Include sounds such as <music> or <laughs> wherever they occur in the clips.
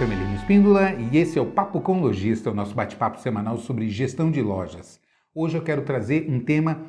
Carmelino Espíndola e esse é o Papo com Lojista, o nosso bate-papo semanal sobre gestão de lojas. Hoje eu quero trazer um tema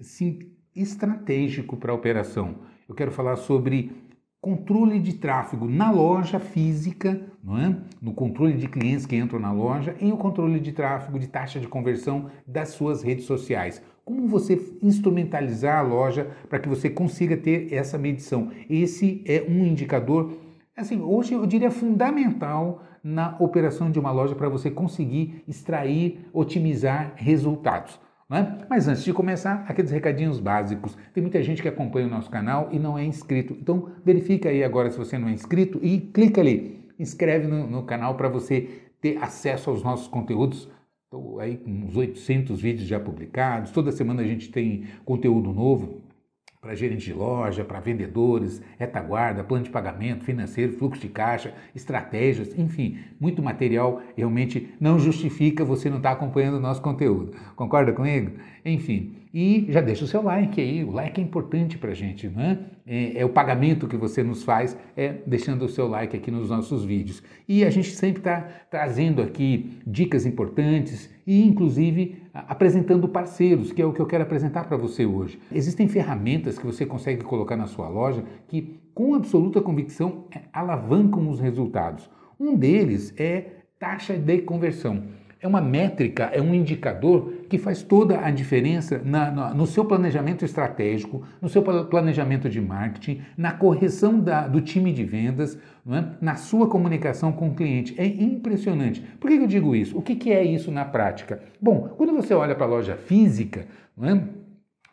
assim, estratégico para a operação. Eu quero falar sobre controle de tráfego na loja física, não é? no controle de clientes que entram na loja e o controle de tráfego de taxa de conversão das suas redes sociais. Como você instrumentalizar a loja para que você consiga ter essa medição? Esse é um indicador Assim, hoje eu diria fundamental na operação de uma loja para você conseguir extrair, otimizar resultados. Né? Mas antes de começar, aqueles recadinhos básicos. Tem muita gente que acompanha o nosso canal e não é inscrito. Então verifica aí agora se você não é inscrito e clica ali, inscreve no, no canal para você ter acesso aos nossos conteúdos. Estou aí com uns 800 vídeos já publicados. Toda semana a gente tem conteúdo novo para gerente de loja, para vendedores, retaguarda, plano de pagamento, financeiro, fluxo de caixa, estratégias, enfim, muito material realmente não justifica você não estar tá acompanhando o nosso conteúdo. Concorda comigo? Enfim, e já deixa o seu like aí, o like é importante para a gente, né? É, é, o pagamento que você nos faz, é deixando o seu like aqui nos nossos vídeos. E a gente sempre está trazendo aqui dicas importantes e, inclusive, apresentando parceiros, que é o que eu quero apresentar para você hoje. Existem ferramentas que você consegue colocar na sua loja que, com absoluta convicção, é, alavancam os resultados. Um deles é taxa de conversão é uma métrica, é um indicador que faz toda a diferença na, na, no seu planejamento estratégico, no seu planejamento de marketing, na correção da, do time de vendas, é? na sua comunicação com o cliente. É impressionante. Por que eu digo isso? O que, que é isso na prática? Bom, quando você olha para a loja física, não é?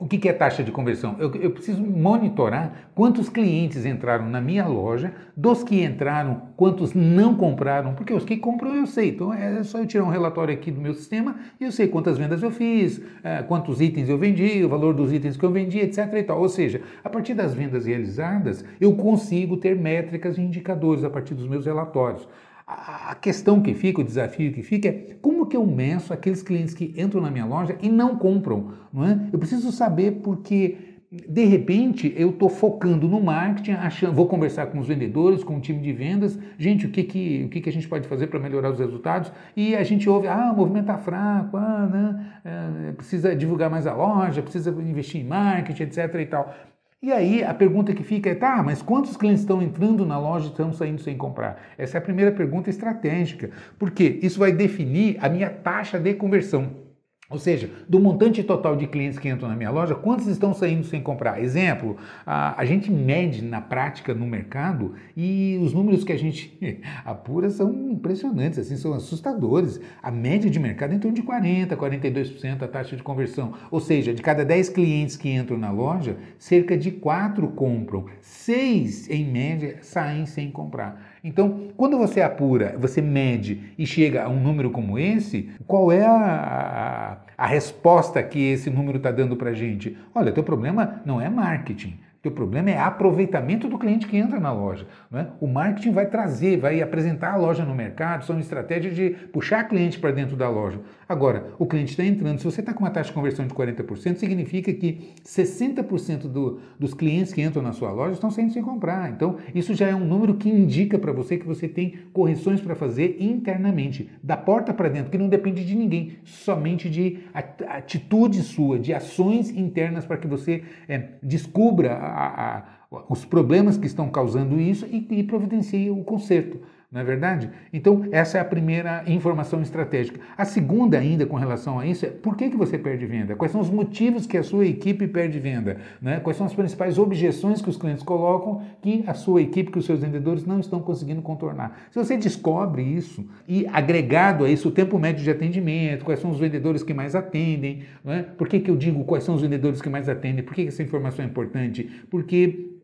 O que é taxa de conversão? Eu, eu, preciso monitorar quantos clientes entraram na minha loja, dos que entraram, quantos não compraram, porque os que compram eu sei. Então é só eu tirar um relatório aqui do meu sistema e eu sei quantas vendas eu fiz, é, quantos itens eu vendi, o valor dos itens que eu vendi, etc. E tal. Ou seja, a partir das vendas realizadas, eu consigo ter métricas e indicadores a partir dos meus relatórios. A questão que fica, o desafio que fica é como que eu meço aqueles clientes que entram na minha loja e não compram, não é? Eu preciso saber porque de repente eu estou focando no marketing, achando, vou conversar com os vendedores, com o time de vendas, gente, o que que, o que, que a gente pode fazer para melhorar os resultados? E a gente ouve, ah, o movimento está fraco, ah, né? É, precisa divulgar mais a loja, precisa investir em marketing, etc. e tal. E aí a pergunta que fica é, tá, mas quantos clientes estão entrando na loja e estão saindo sem comprar? Essa é a primeira pergunta estratégica, porque isso vai definir a minha taxa de conversão. Ou seja, do montante total de clientes que entram na minha loja, quantos estão saindo sem comprar? Exemplo, a, a gente mede na prática no mercado e os números que a gente <laughs> apura são impressionantes, assim, são assustadores. A média de mercado é em torno de 40%, 42% a taxa de conversão. Ou seja, de cada 10 clientes que entram na loja, cerca de 4 compram, 6 em média saem sem comprar. Então, quando você apura, você mede e chega a um número como esse, qual é a, a, a resposta que esse número está dando para a gente? Olha, teu problema não é marketing. O problema é aproveitamento do cliente que entra na loja. Né? O marketing vai trazer, vai apresentar a loja no mercado, são estratégias de puxar cliente para dentro da loja. Agora, o cliente está entrando. Se você está com uma taxa de conversão de 40%, significa que 60% do, dos clientes que entram na sua loja estão saindo sem comprar. Então, isso já é um número que indica para você que você tem correções para fazer internamente, da porta para dentro, que não depende de ninguém, somente de atitude sua, de ações internas para que você é, descubra a, a, os problemas que estão causando isso e, e providencia o conserto não é verdade? Então, essa é a primeira informação estratégica. A segunda, ainda com relação a isso, é por que, que você perde venda? Quais são os motivos que a sua equipe perde venda? Né? Quais são as principais objeções que os clientes colocam que a sua equipe, que os seus vendedores não estão conseguindo contornar? Se você descobre isso e agregado a isso o tempo médio de atendimento, quais são os vendedores que mais atendem, é? por que, que eu digo quais são os vendedores que mais atendem? Por que, que essa informação é importante? Porque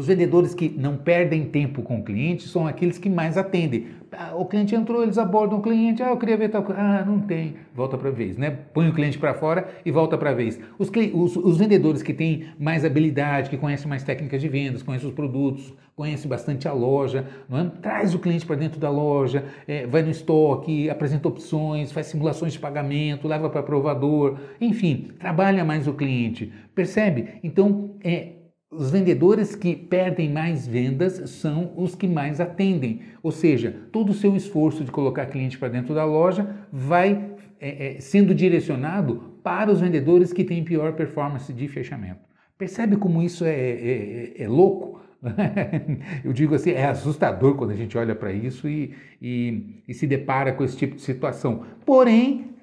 os vendedores que não perdem tempo com o cliente são aqueles que mais atendem. Ah, o cliente entrou, eles abordam o cliente, ah, eu queria ver tal coisa. Ah, não tem, volta para vez, né? Põe o cliente para fora e volta para vez. Os, os, os, vendedores que têm mais habilidade, que conhecem mais técnicas de vendas, conhecem os produtos, conhecem bastante a loja, é? traz o cliente para dentro da loja, é, vai no estoque, apresenta opções, faz simulações de pagamento, leva para provador, enfim, trabalha mais o cliente. Percebe? Então, é, os vendedores que perdem mais vendas são os que mais atendem. Ou seja, todo o seu esforço de colocar cliente para dentro da loja vai é, é, sendo direcionado para os vendedores que têm pior performance de fechamento. Percebe como isso é, é, é, é louco? <laughs> Eu digo assim, é assustador quando a gente olha para isso e, e, e se depara com esse tipo de situação. Porém,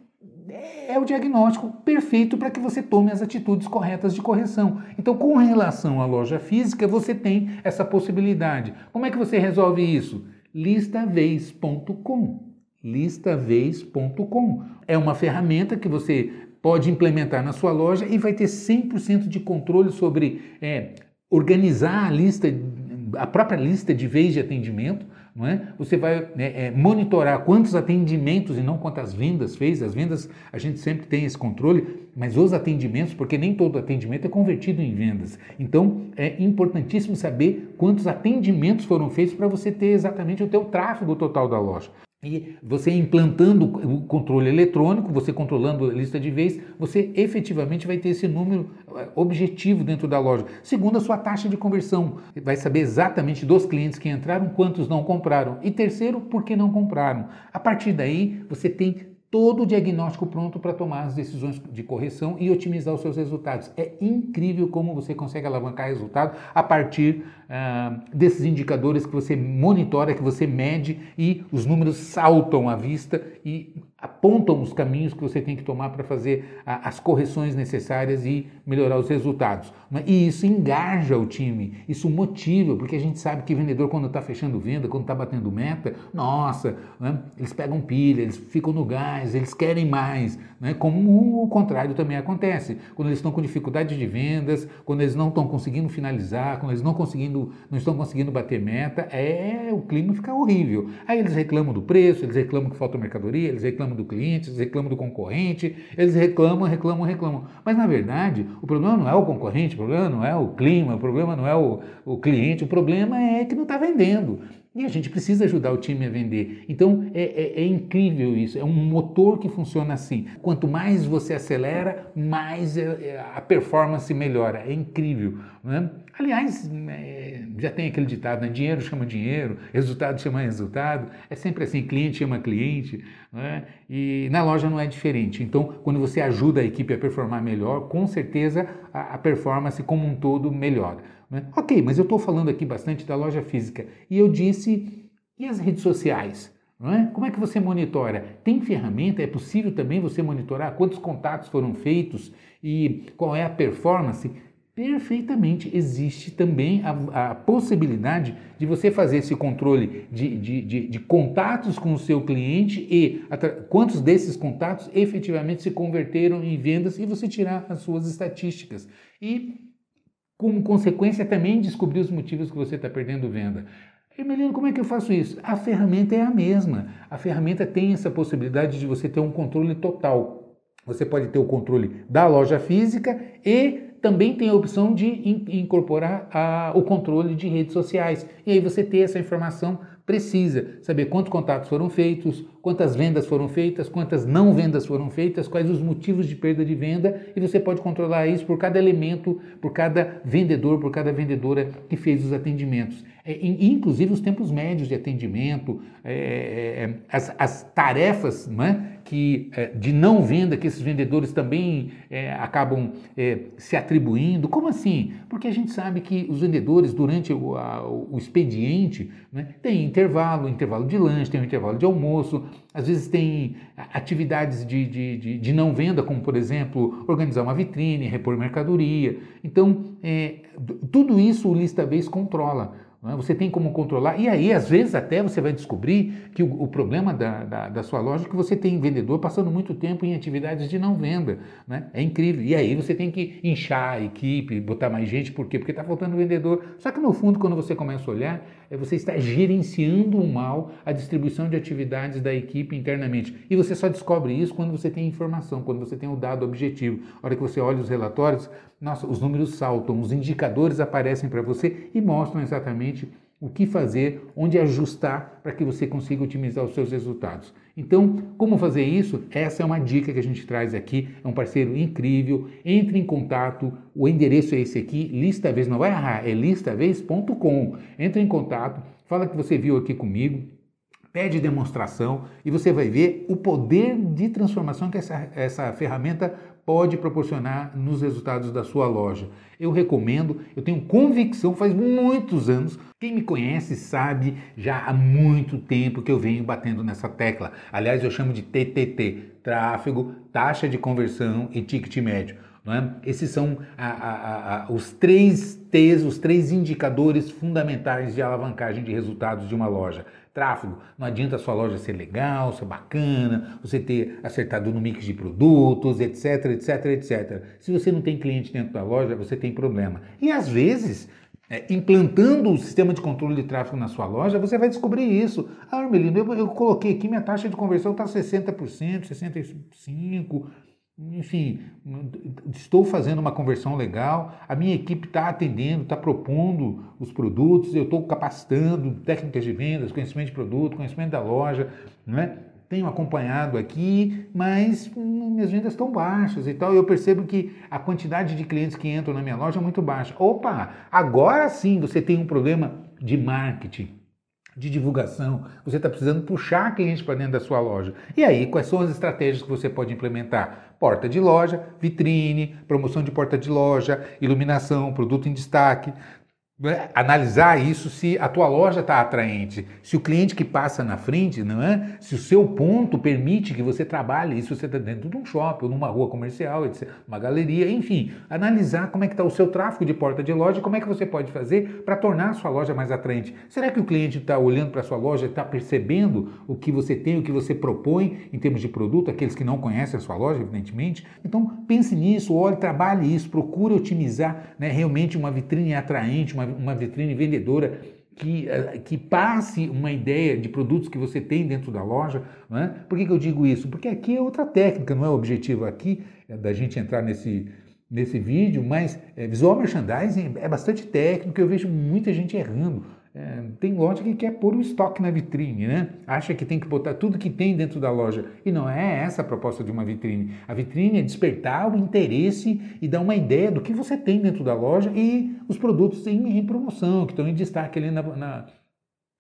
é o diagnóstico perfeito para que você tome as atitudes corretas de correção. Então, com relação à loja física, você tem essa possibilidade. Como é que você resolve isso? listavez.com. listavez.com. É uma ferramenta que você pode implementar na sua loja e vai ter 100% de controle sobre é, organizar a lista, a própria lista de vez de atendimento, não é? Você vai né, é, monitorar quantos atendimentos e não quantas vendas fez. As vendas a gente sempre tem esse controle, mas os atendimentos, porque nem todo atendimento é convertido em vendas. Então é importantíssimo saber quantos atendimentos foram feitos para você ter exatamente o teu tráfego total da loja. E você implantando o controle eletrônico, você controlando a lista de vez, você efetivamente vai ter esse número eh, objetivo dentro da loja. Segundo, a sua taxa de conversão. Vai saber exatamente dos clientes que entraram, quantos não compraram. E terceiro, por que não compraram. A partir daí, você tem todo o diagnóstico pronto para tomar as decisões de correção e otimizar os seus resultados. É incrível como você consegue alavancar resultado a partir ah, desses indicadores que você monitora, que você mede e os números saltam à vista e apontam os caminhos que você tem que tomar para fazer as correções necessárias e melhorar os resultados. E isso engaja o time, isso motiva, porque a gente sabe que vendedor, quando está fechando venda, quando está batendo meta, nossa, né? eles pegam pilha, eles ficam no gás, eles querem mais. Né? Como o contrário também acontece. Quando eles estão com dificuldade de vendas, quando eles não estão conseguindo finalizar, quando eles não, conseguindo, não estão conseguindo bater meta, é o clima fica horrível. Aí eles reclamam do preço, eles reclamam que falta mercadoria, eles reclamam reclamam do cliente, eles reclamam do concorrente, eles reclamam, reclamam, reclamam. Mas na verdade, o problema não é o concorrente, o problema não é o clima, o problema não é o, o cliente, o problema é que não está vendendo. E a gente precisa ajudar o time a vender. Então é, é, é, incrível isso, é um motor que funciona assim. Quanto mais você acelera, mais é, é a performance melhora. É incrível. Né? Aliás, é, já tem aquele ditado, né? dinheiro chama dinheiro, resultado chama resultado. É sempre assim, cliente chama cliente. Né? E na loja não é diferente. Então, quando você ajuda a equipe a performar melhor, com certeza a, a performance como um todo melhora. Né? Ok, mas eu estou falando aqui bastante da loja física e eu disse, e as redes sociais? É? Como é que você monitora? Tem ferramenta? É possível também você monitorar quantos contatos foram feitos e qual é a performance? Perfeitamente. Existe também a, a possibilidade de você fazer esse controle de, de, de, de contatos com o seu cliente e quantos desses contatos efetivamente se converteram em vendas e você tirar as suas estatísticas. E como consequência também descobrir os motivos que você está perdendo venda. Emelino, como é que eu faço isso? A ferramenta é a mesma. A ferramenta tem essa possibilidade de você ter um controle total. Você pode ter o controle da loja física e também tem a opção de incorporar a, o controle de redes sociais. E aí você ter essa informação precisa saber quantos contatos foram feitos, quantas vendas foram feitas, quantas não vendas foram feitas, quais os motivos de perda de venda, e você pode controlar isso por cada elemento, por cada vendedor, por cada vendedora que fez os atendimentos. É, inclusive os tempos médios de atendimento, é, é, é as, as, tarefas né, que, é, de não venda que esses vendedores também é, acabam se atribuindo. Como assim? Porque a gente sabe que os vendedores, durante o, a, o expediente, né, tem intervalo, intervalo de lanche, tem intervalo de almoço, às vezes tem atividades de, de, de, de não venda, como por exemplo, organizar uma vitrine, repor mercadoria. Então, tudo isso o Lista Vez controla. É? Você tem como controlar. E aí, às vezes, até você vai descobrir que o, o problema da, da, da, sua loja é que você tem vendedor passando muito tempo em atividades de não venda. Né? É incrível. E aí você tem que inchar a equipe, botar mais gente. Por quê? Porque está faltando vendedor. Só que no fundo, quando você começa a olhar, você está gerenciando mal a distribuição de atividades da equipe internamente. E você só descobre isso quando você tem informação, quando você tem o dado objetivo. A hora que você olha os relatórios, nossa, os números saltam, os indicadores aparecem para você e mostram exatamente o que fazer, onde ajustar para que você consiga otimizar os seus resultados. Então, como fazer isso? Essa é uma dica que a gente traz aqui. É um parceiro incrível. Entre em contato. O endereço é esse aqui. Listavez, não vai errar, é listavez.com. Entre em contato. Fala que você viu aqui comigo pede demonstração e você vai ver o poder de transformação que essa, essa ferramenta pode proporcionar nos resultados da sua loja. Eu recomendo, eu tenho convicção, faz muitos anos, quem me conhece sabe já há muito tempo que eu venho batendo nessa tecla. Aliás, eu chamo de TTT, tráfego, taxa de conversão e ticket médio. É? Esses são a, a, a, os três T's, os três indicadores fundamentais de alavancagem de resultados de uma loja tráfego. Não adianta a sua loja ser legal, ser bacana, você ter acertado no mix de produtos, etc, etc, etc. Se você não tem cliente dentro da loja, você tem problema. E às vezes, é, implantando o sistema de controle de tráfego na sua loja, você vai descobrir isso. Ah, Armelino, eu, eu coloquei aqui, minha taxa de conversão está 60%, 65%, enfim, estou fazendo uma conversão legal, a minha equipe está atendendo, está propondo os produtos, eu estou capacitando técnicas de vendas, conhecimento de produto, conhecimento da loja, né? tenho acompanhado aqui, mas hum, minhas vendas estão baixas e tal. Eu percebo que a quantidade de clientes que entram na minha loja é muito baixa. Opa, agora sim você tem um problema de marketing de divulgação, você está precisando puxar clientes para dentro da sua loja. E aí, quais são as estratégias que você pode implementar? Porta de loja, vitrine, promoção de porta de loja, iluminação, produto em destaque, analisar isso se a tua loja está atraente, se o cliente que passa na frente, não é? Se o seu ponto permite que você trabalhe, isso você está dentro de um shopping, numa rua comercial, etc, uma galeria, enfim, analisar como é que está o seu tráfego de porta de loja, como é que você pode fazer para tornar a sua loja mais atraente. Será que o cliente está olhando para a sua loja, está percebendo o que você tem, o que você propõe em termos de produto, aqueles que não conhecem a sua loja, evidentemente? Então pense nisso, olhe, trabalhe isso, procure otimizar né, realmente uma vitrine atraente, uma uma vitrine vendedora que, eh, que passe uma ideia de produtos que você tem dentro da loja. É? Por que, que eu digo isso? Porque aqui é outra técnica, não é o objetivo aqui é da gente entrar nesse, nesse vídeo, mas é, visual merchandising é bastante técnico, eu vejo muita gente errando. É, tem loja que quer pôr o estoque na vitrine, né? Acha que tem que botar tudo que tem dentro da loja. E não é essa a proposta de uma vitrine. A vitrine é despertar o interesse e dar uma ideia do que você tem dentro da loja e os produtos em, em promoção, que estão em destaque ali na, na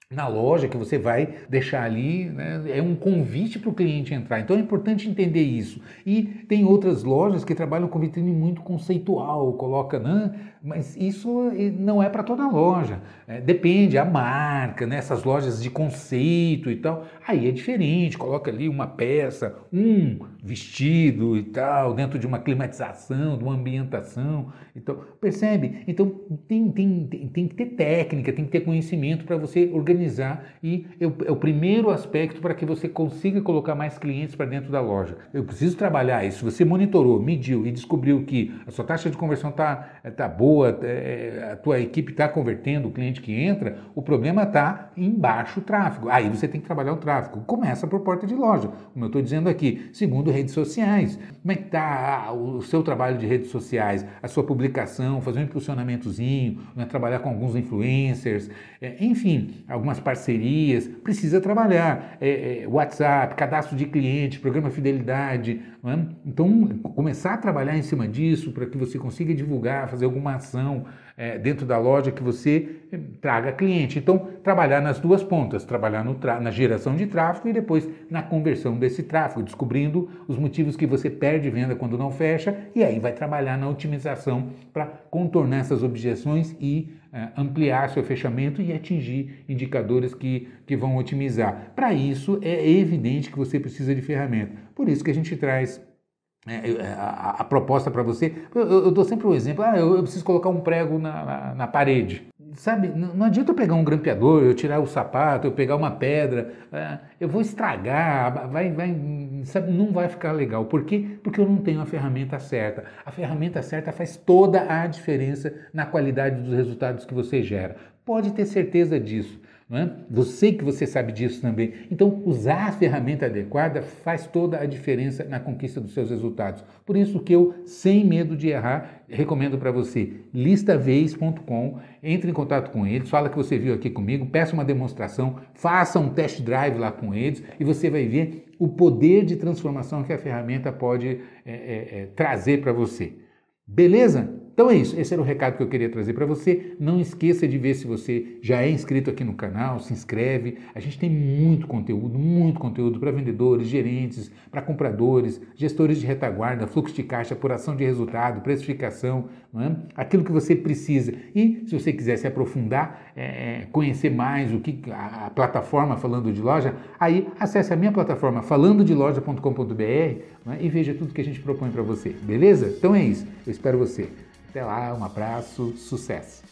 na loja que você vai deixar ali, né, é um convite para o cliente entrar. Então é importante entender isso. E tem outras lojas que trabalham com vitrine muito conceitual, coloca, né, mas isso não é para toda loja. É, depende a marca, né, essas lojas de conceito e tal. Aí é diferente, coloca ali uma peça, um vestido e tal, dentro de uma climatização, de uma ambientação. Então, percebe? Então tem, tem, tem, tem que ter técnica, tem que ter conhecimento para você organizar e é o, é primeiro aspecto para que você consiga colocar mais clientes para dentro da loja. Eu preciso trabalhar isso. Você monitorou, mediu e descobriu que a sua taxa de conversão está tá boa, é, a tua equipe está convertendo o cliente que entra, o problema está em baixo tráfego. Aí você tem que trabalhar o tráfego. Começa por porta de loja, como eu estou dizendo aqui. Segundo, redes sociais. Como é que está o seu trabalho de redes sociais, a sua publicação, fazer um impulsionamentozinho, né, trabalhar com alguns influencers, é, enfim, algumas parcerias. Precisa trabalhar. É, é, WhatsApp, cadastro de cliente, programa fidelidade. É? Então, começar a trabalhar em cima disso para que você consiga divulgar, fazer alguma ação é, dentro da loja que você eh, traga cliente. Então, trabalhar nas duas pontas, trabalhar na geração de tráfego e depois na conversão desse tráfego, descobrindo os motivos que você perde venda quando não fecha e aí vai trabalhar na otimização para contornar essas objeções e é, ampliar seu fechamento e atingir indicadores que, que vão otimizar. Para isso, é evidente que você precisa de ferramenta. Por isso que a gente traz é, é, a, a, proposta para você. Eu, eu, dou sempre um exemplo: ah, eu, eu preciso colocar um prego na, na, na parede. Sabe, não, adianta eu pegar um grampeador, eu tirar o sapato, eu pegar uma pedra, é, eu vou estragar, vai, vai, sabe, não vai ficar legal. Por quê? Porque eu não tenho a ferramenta certa. A ferramenta certa faz toda a diferença na qualidade dos resultados que você gera. Pode ter certeza disso. É? Você que você sabe disso também. Então, usar a ferramenta adequada faz toda a diferença na conquista dos seus resultados. Por isso que eu, sem medo de errar, recomendo para você listavez.com, entre em contato com eles, fala que você viu aqui comigo, peça uma demonstração, faça um test drive lá com eles e você vai ver o poder de transformação que a ferramenta pode é, é, trazer para você. Beleza? Então é isso, esse era o recado que eu queria trazer para você. Não esqueça de ver se você já é inscrito aqui no canal, se inscreve. A gente tem muito conteúdo, muito conteúdo para vendedores, gerentes, para compradores, gestores de retaguarda, fluxo de caixa, apuração de resultado, precificação, é? aquilo que você precisa. E se você quiser se aprofundar, é, conhecer mais o que a, a, plataforma Falando de Loja, aí acesse a minha plataforma falandodeloja.com.br é? e veja tudo que a gente propõe para você. Beleza? Então é isso. Eu espero você. Até lá, um abraço, sucesso!